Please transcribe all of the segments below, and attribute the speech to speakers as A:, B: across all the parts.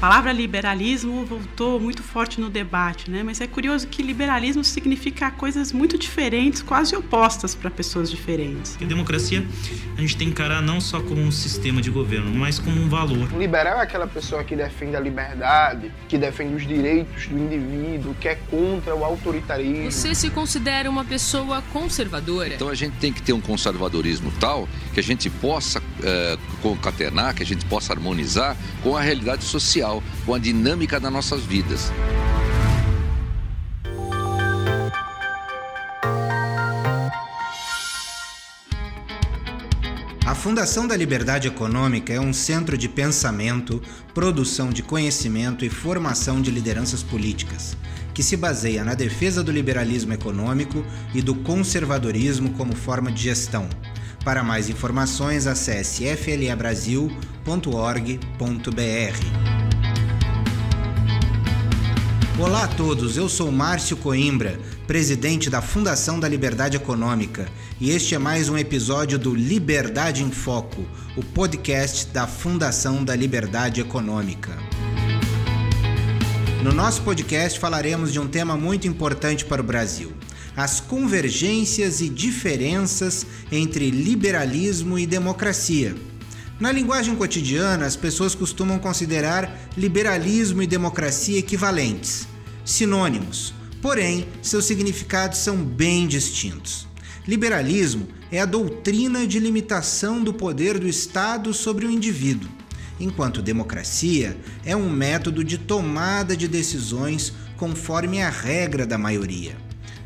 A: palavra liberalismo voltou muito forte no debate, né? Mas é curioso que liberalismo significa coisas muito diferentes, quase opostas para pessoas diferentes.
B: A democracia a gente tem que encarar não só como um sistema de governo, mas como um valor.
C: O liberal é aquela pessoa que defende a liberdade, que defende os direitos do indivíduo, que é contra o autoritarismo.
D: Você se considera uma pessoa conservadora?
E: Então a gente tem que ter um conservadorismo tal que a gente possa é, concatenar, que a gente possa harmonizar com a realidade social, com a dinâmica das nossas vidas.
F: A Fundação da Liberdade Econômica é um centro de pensamento, produção de conhecimento e formação de lideranças políticas, que se baseia na defesa do liberalismo econômico e do conservadorismo como forma de gestão. Para mais informações, acesse flabrasil.org.br. Olá a todos, eu sou Márcio Coimbra, presidente da Fundação da Liberdade Econômica, e este é mais um episódio do Liberdade em Foco, o podcast da Fundação da Liberdade Econômica. No nosso podcast falaremos de um tema muito importante para o Brasil: as convergências e diferenças entre liberalismo e democracia. Na linguagem cotidiana, as pessoas costumam considerar liberalismo e democracia equivalentes, sinônimos, porém seus significados são bem distintos. Liberalismo é a doutrina de limitação do poder do Estado sobre o indivíduo, enquanto democracia é um método de tomada de decisões conforme a regra da maioria.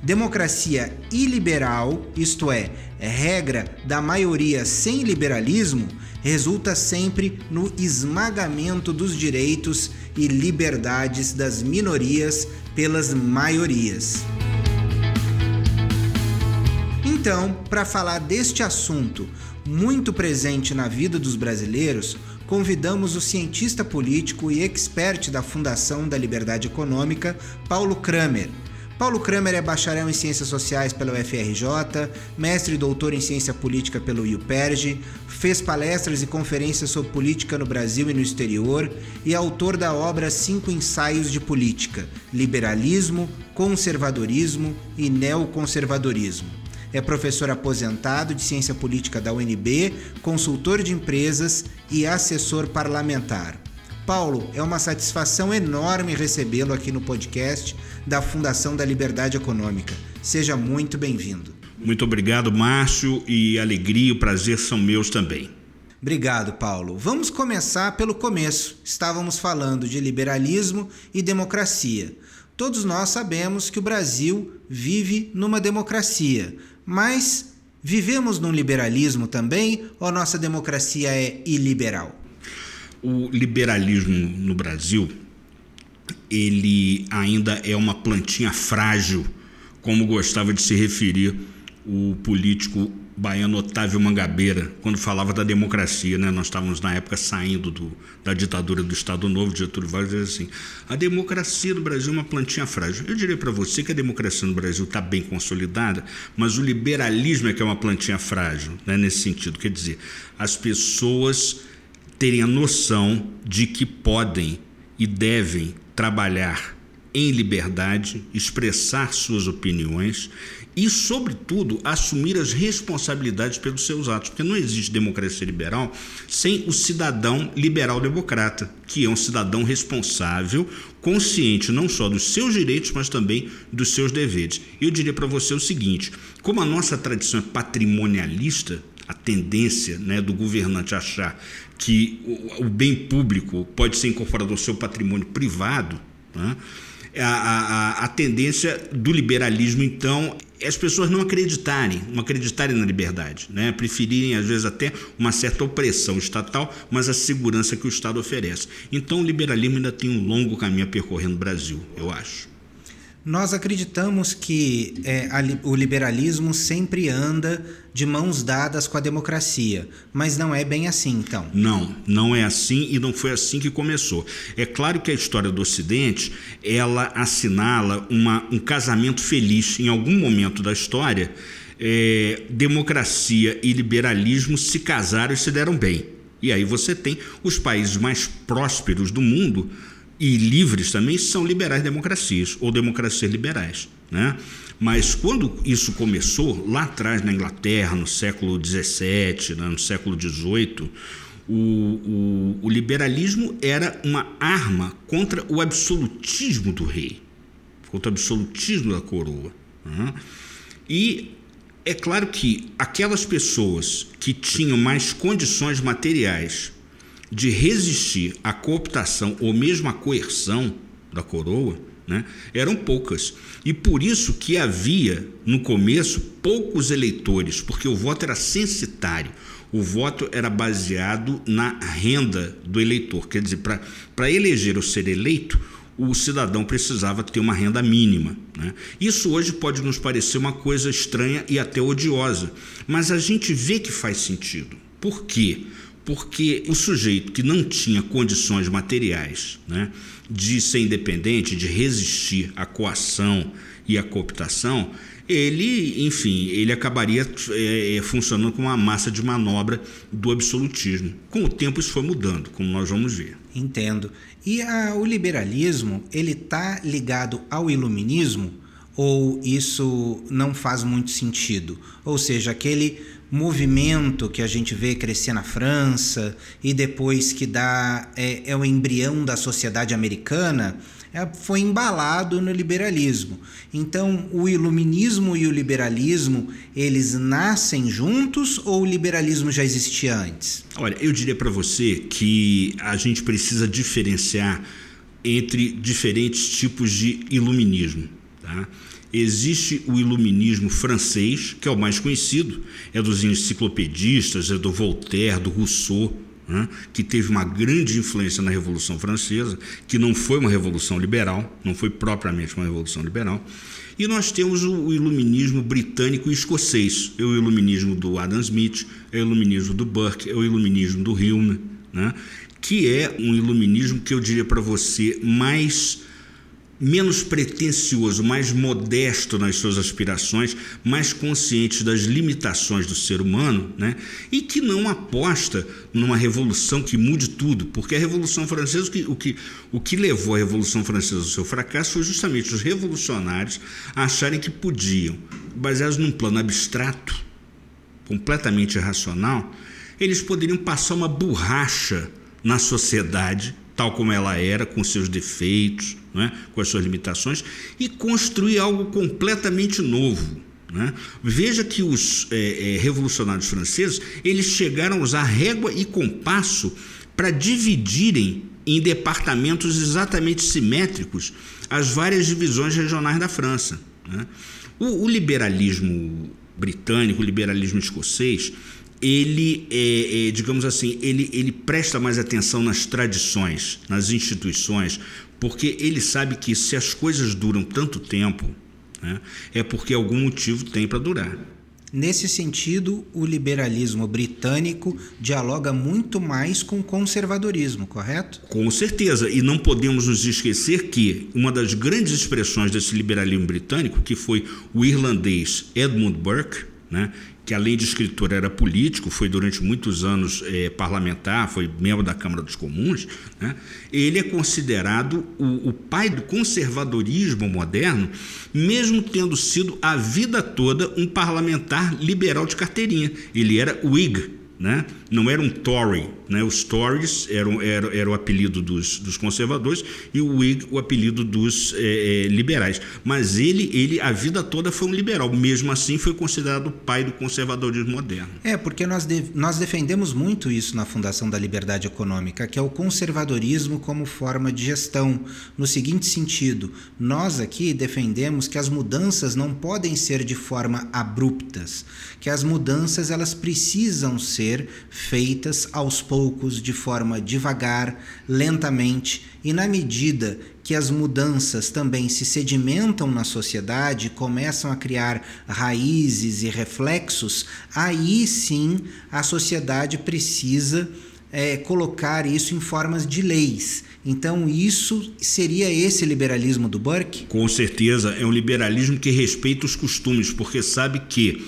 F: Democracia iliberal, isto é, regra da maioria sem liberalismo, resulta sempre no esmagamento dos direitos e liberdades das minorias pelas maiorias. Então, para falar deste assunto muito presente na vida dos brasileiros, convidamos o cientista político e expert da Fundação da Liberdade Econômica, Paulo Kramer Paulo Kramer é bacharel em Ciências Sociais pela UFRJ, mestre e doutor em Ciência Política pelo UPERJ, fez palestras e conferências sobre política no Brasil e no exterior e é autor da obra Cinco Ensaios de Política: Liberalismo, Conservadorismo e Neoconservadorismo. É professor aposentado de Ciência Política da UNB, consultor de empresas e assessor parlamentar. Paulo, é uma satisfação enorme recebê-lo aqui no podcast da Fundação da Liberdade Econômica. Seja muito bem-vindo.
G: Muito obrigado, Márcio, e alegria e prazer são meus também.
F: Obrigado, Paulo. Vamos começar pelo começo. Estávamos falando de liberalismo e democracia. Todos nós sabemos que o Brasil vive numa democracia, mas vivemos num liberalismo também ou nossa democracia é iliberal?
G: O liberalismo no Brasil ele ainda é uma plantinha frágil, como gostava de se referir o político baiano Otávio Mangabeira, quando falava da democracia, né? Nós estávamos na época saindo do, da ditadura do Estado Novo, Getúlio Vargas, assim, a democracia do Brasil é uma plantinha frágil. Eu diria para você que a democracia no Brasil está bem consolidada, mas o liberalismo é que é uma plantinha frágil, né? Nesse sentido, quer dizer, as pessoas terem a noção de que podem e devem trabalhar em liberdade, expressar suas opiniões e, sobretudo, assumir as responsabilidades pelos seus atos, porque não existe democracia liberal sem o cidadão liberal-democrata, que é um cidadão responsável, consciente não só dos seus direitos, mas também dos seus deveres. Eu diria para você o seguinte: como a nossa tradição é patrimonialista, a tendência né, do governante achar que o, bem público pode ser incorporado ao seu patrimônio privado, né, a, a, a tendência do liberalismo, então, é as pessoas não acreditarem, não acreditarem na liberdade, né? preferirem, às vezes, até uma certa opressão estatal, mas a segurança que o Estado oferece. Então, o liberalismo ainda tem um longo caminho a percorrer no Brasil, eu acho.
F: Nós acreditamos que é, a, o liberalismo sempre anda de mãos dadas com a democracia, mas não é bem assim, então.
G: Não, não é assim e não foi assim que começou. É claro que a história do Ocidente ela assinala uma, um casamento feliz em algum momento da história. É, democracia e liberalismo se casaram e se deram bem. E aí você tem os países mais prósperos do mundo e livres também são liberais democracias ou democracias liberais. Né? Mas quando isso começou, lá atrás na Inglaterra, no século XVII, né, no século XVIII, o, o, o, liberalismo era uma arma contra o absolutismo do rei, contra o absolutismo da coroa. Né? E é claro que aquelas pessoas que tinham mais condições materiais de resistir à cooptação ou mesmo à coerção da coroa, né, eram poucas. E por isso que havia, no começo, poucos eleitores, porque o voto era censitário. O voto era baseado na renda do eleitor. Quer dizer, para eleger ou ser eleito, o cidadão precisava ter uma renda mínima. Né? Isso hoje pode nos parecer uma coisa estranha e até odiosa, mas a gente vê que faz sentido. Por quê? Porque o sujeito que não tinha condições materiais né, de ser independente, de resistir à coação e à cooptação, ele, enfim, ele acabaria é, funcionando como uma massa de manobra do absolutismo. Com o tempo isso foi mudando, como nós vamos ver.
F: Entendo. E a, o liberalismo, ele está ligado ao iluminismo ou isso não faz muito sentido? Ou seja, aquele movimento que a gente vê crescer na França e depois que dá é, é o embrião da sociedade americana, é, foi embalado no liberalismo. Então, o iluminismo e o liberalismo, eles nascem juntos ou o liberalismo já existia antes?
G: Olha, eu diria para você que a gente precisa diferenciar entre diferentes tipos de iluminismo. Tá? Existe o iluminismo francês, que é o mais conhecido, é dos enciclopedistas, é do Voltaire, do Rousseau, né, que teve uma grande influência na Revolução Francesa, que não foi uma revolução liberal, não foi propriamente uma revolução liberal. E nós temos o, iluminismo britânico e escocês, é o iluminismo do Adam Smith, é o iluminismo do Burke, é o iluminismo do Hume, né, que é um iluminismo que eu diria para você mais menos pretensioso, mais modesto nas suas aspirações, mais consciente das limitações do ser humano, né? e que não aposta numa revolução que mude tudo, porque a Revolução Francesa, o que, o que, o que levou a Revolução Francesa ao seu fracasso foi justamente os revolucionários acharem que podiam, baseados num plano abstrato, completamente irracional, eles poderiam passar uma borracha na sociedade tal como ela era, com seus defeitos, né, com as suas limitações, e construir algo completamente novo. Né? Veja que os é, é, revolucionários franceses eles chegaram a usar régua e compasso para dividirem em departamentos exatamente simétricos as várias divisões regionais da França. Né? O, o liberalismo britânico, o liberalismo escocês, ele, é, é, digamos assim, ele, ele presta mais atenção nas tradições, nas instituições, porque ele sabe que se as coisas duram tanto tempo, né, é porque algum motivo tem para durar.
F: Nesse sentido, o liberalismo britânico dialoga muito mais com o conservadorismo, correto?
G: Com certeza, e não podemos nos esquecer que uma das grandes expressões desse liberalismo britânico, que foi o irlandês Edmund Burke, né, que além de escritor era político, foi durante muitos anos é, parlamentar, foi membro da Câmara dos Comuns, né? ele é considerado o, o, pai do conservadorismo moderno, mesmo tendo sido a vida toda um parlamentar liberal de carteirinha. Ele era Whig, né? não era um Tory. Né? Os Tories eram, era, era o apelido dos, dos conservadores e o Whig o apelido dos é, é, liberais. Mas ele, ele, a vida toda foi um liberal. Mesmo assim, foi considerado o pai do conservadorismo moderno.
F: É, porque nós, de, nós defendemos muito isso na Fundação da Liberdade Econômica, que é o conservadorismo como forma de gestão. No seguinte sentido, nós aqui defendemos que as mudanças não podem ser de forma abruptas, que as mudanças elas precisam ser feitas aos de forma devagar, lentamente, e na medida que as mudanças também se sedimentam na sociedade, começam a criar raízes e reflexos, aí sim a sociedade precisa é, colocar isso em formas de leis. Então, isso seria esse liberalismo do Burke?
G: Com certeza, é um liberalismo que respeita os costumes, porque sabe que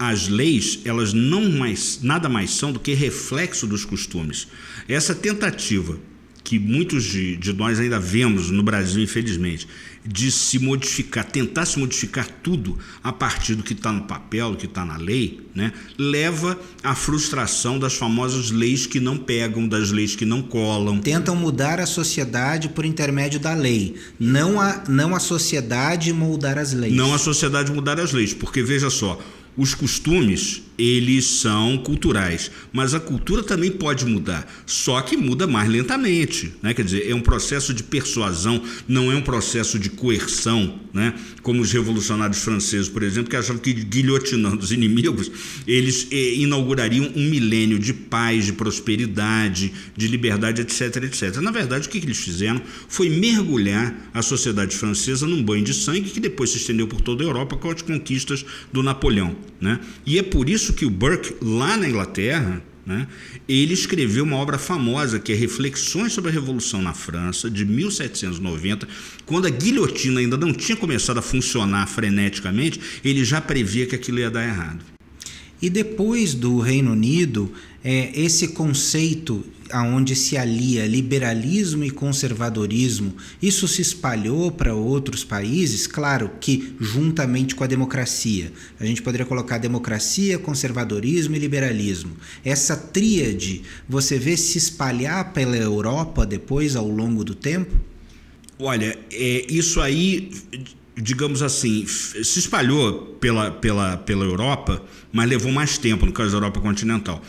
G: as leis, elas não mais nada mais são do que reflexo dos costumes. Essa tentativa que muitos de, de nós ainda vemos no Brasil, infelizmente, de se modificar, tentar se modificar tudo a partir do que está no papel, do que está na lei, né, leva à frustração das famosas leis que não pegam, das leis que não colam.
F: Tentam mudar a sociedade por intermédio da lei, não a, não a sociedade moldar as leis.
G: Não a sociedade mudar as leis, porque veja só, os costumes eles são culturais, mas a cultura também pode mudar, só que muda mais lentamente, né? Quer dizer, é um processo de persuasão, não é um processo de coerção, né? Como os revolucionários franceses, por exemplo, que achavam que guilhotinando os inimigos, eles eh, inaugurariam um milênio de paz, de prosperidade, de liberdade, etc, etc. Na verdade, o que eles fizeram foi mergulhar a sociedade francesa num banho de sangue que depois se estendeu por toda a Europa com as conquistas do Napoleão, né? E é por isso isso que o Burke, lá na Inglaterra, né, ele escreveu uma obra famosa que é Reflexões sobre a Revolução na França, de 1790, quando a guilhotina ainda não tinha começado a funcionar freneticamente, ele já previa que aquilo ia dar errado.
F: E depois do Reino Unido, é, esse conceito aonde se alia liberalismo e conservadorismo, isso se espalhou para outros países, claro que juntamente com a democracia. A gente poderia colocar democracia, conservadorismo e liberalismo. Essa tríade, você vê se espalhar pela Europa depois ao longo do tempo?
G: Olha, é, isso aí digamos assim, se espalhou pela, pela, pela Europa, mas levou mais tempo, no caso da Europa continental.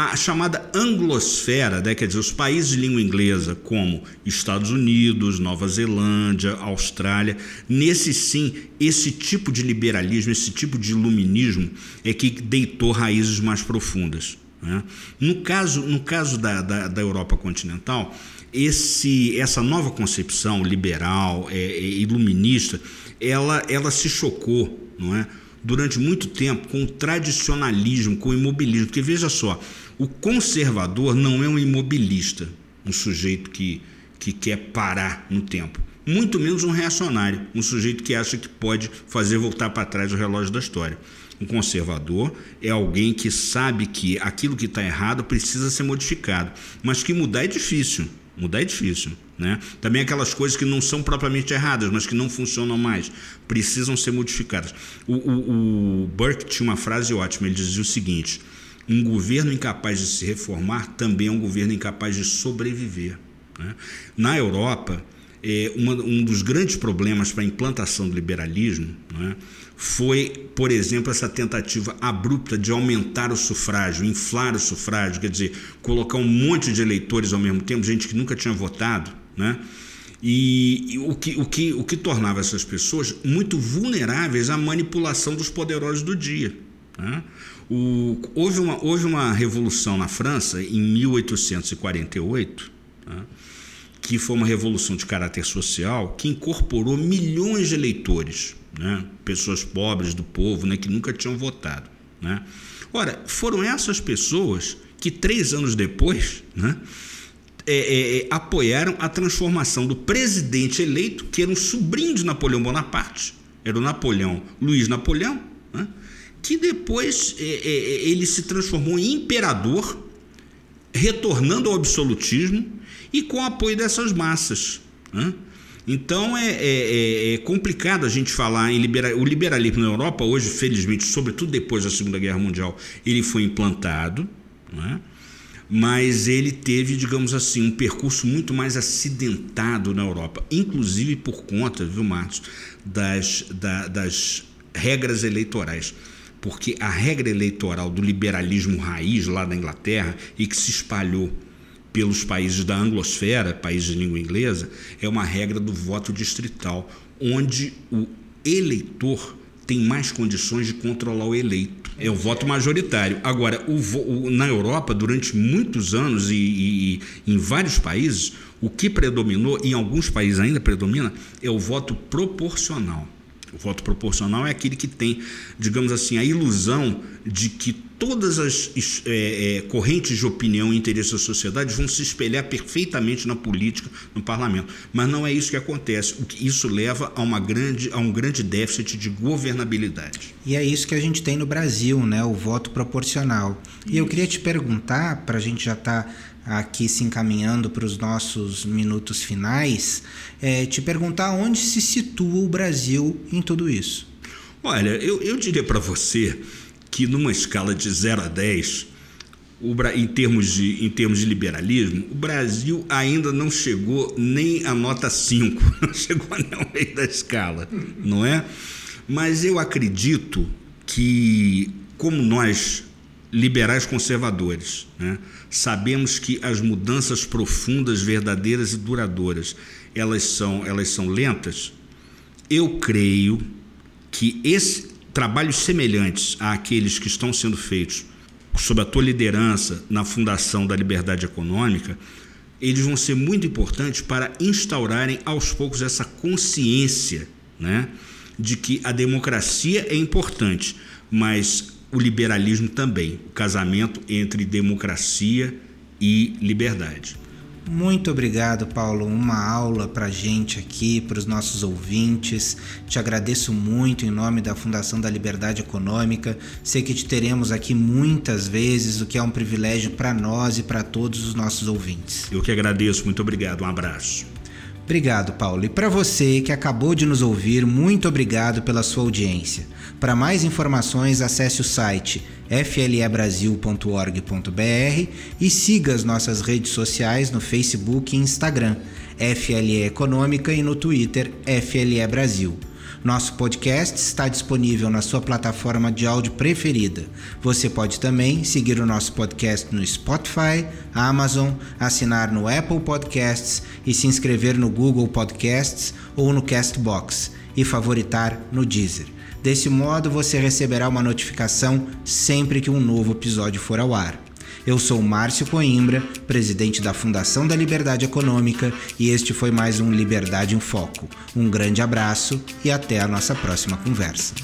G: A chamada anglosfera, né, quer dizer, os países de língua inglesa, como Estados Unidos, Nova Zelândia, Austrália, nesse sim, esse tipo de liberalismo, esse tipo de iluminismo é que deitou raízes mais profundas. Né? No caso, no caso da, da, da Europa continental, esse, essa nova concepção liberal, é, é, iluminista, ela, ela se chocou, não é? Durante muito tempo com o tradicionalismo, com o imobilismo. Porque veja só, o conservador não é um imobilista, um sujeito que, que quer parar no tempo. Muito menos um reacionário, um sujeito que acha que pode fazer voltar para trás o relógio da história. Um conservador é alguém que sabe que aquilo que está errado precisa ser modificado, mas que mudar é difícil. Mudar é difícil. Né? Também aquelas coisas que não são propriamente erradas, mas que não funcionam mais, precisam ser modificadas. O, o, o Burke tinha uma frase ótima, ele dizia o seguinte: um governo incapaz de se reformar também é um governo incapaz de sobreviver. Né? Na Europa, é, uma, um dos grandes problemas para a implantação do liberalismo né, foi, por exemplo, essa tentativa abrupta de aumentar o sufrágio, inflar o sufrágio, quer dizer, colocar um monte de eleitores ao mesmo tempo, gente que nunca tinha votado, né? E, e o, que, o, que, o que tornava essas pessoas muito vulneráveis à manipulação dos poderosos do dia. Né? O, houve, uma, houve uma revolução na França em 1848, né? que foi uma revolução de caráter social que incorporou milhões de eleitores né? pessoas pobres do povo né? que nunca tinham votado. Né? Ora, foram essas pessoas que três anos depois né? É, é, é, apoiaram a transformação do presidente eleito, que era um sobrinho de Napoleão Bonaparte, era o Napoleão Luiz Napoleão, né? Que depois é, é, é, ele se transformou em imperador, retornando ao absolutismo e com o apoio dessas massas. Né? Então é, é, é, é, complicado a gente falar em liberal, o liberalismo na Europa hoje, felizmente, sobretudo depois da Segunda Guerra Mundial, ele foi implantado, é? mas ele teve, digamos assim, um percurso muito mais acidentado na Europa, inclusive por conta, viu, Marcos, das, da, das regras eleitorais porque a regra eleitoral do liberalismo raiz lá da Inglaterra e que se espalhou pelos países da anglosfera, países de língua inglesa, é uma regra do voto distrital, onde o eleitor tem mais condições de controlar o eleito. É o voto majoritário. Agora, o, o, na Europa, durante muitos anos e, e, e em vários países, o que predominou, e em alguns países ainda predomina, é o voto proporcional. O voto proporcional é aquele que tem, digamos assim, a ilusão de que todas as é, é, correntes de opinião e interesse da sociedade vão se espelhar perfeitamente na política, no parlamento. Mas não é isso que acontece. O que isso leva a, uma grande, a um grande déficit de governabilidade.
F: E é isso que a gente tem no Brasil, né? o voto proporcional. E eu queria te perguntar, para a gente já estar tá aqui se encaminhando para os nossos minutos finais, é, te perguntar onde se situa o Brasil em tudo isso.
G: Olha, eu, eu diria para você que numa escala de 0 a 10, o, em, termos de, em termos de liberalismo, o Brasil ainda não chegou nem a nota 5, não chegou nem ao meio da escala, não é? Mas eu acredito que, como nós, liberais conservadores, né, sabemos que as mudanças profundas, verdadeiras e duradouras, elas são, elas são lentas, eu creio que esse, trabalhos semelhantes àqueles que estão sendo feitos sob a tua liderança na Fundação da Liberdade Econômica, eles vão ser muito importantes para instaurarem aos poucos essa consciência né, de que a democracia é importante, mas o liberalismo também, o casamento entre democracia e liberdade.
F: Muito obrigado, Paulo. Uma aula para gente aqui, para os nossos ouvintes. Te agradeço muito em nome da Fundação da Liberdade Econômica. Sei que te teremos aqui muitas vezes, o que é um privilégio para nós e para todos os nossos ouvintes.
G: Eu que agradeço. Muito obrigado. Um abraço.
F: Obrigado, Paulo. E para você que acabou de nos ouvir, muito obrigado pela sua audiência. Para mais informações, acesse o site flebrasil.org.br e siga as nossas redes sociais no Facebook e Instagram, FLE Econômica e no Twitter, FLE Brasil. Nosso podcast está disponível na sua plataforma de áudio preferida. Você pode também seguir o nosso podcast no Spotify, Amazon, assinar no Apple Podcasts e se inscrever no Google Podcasts ou no Castbox e favoritar no Deezer. Desse modo, você receberá uma notificação sempre que um novo episódio for ao ar. Eu sou Márcio Coimbra, presidente da Fundação da Liberdade Econômica, e este foi mais um Liberdade em Foco. Um grande abraço e até a nossa próxima conversa.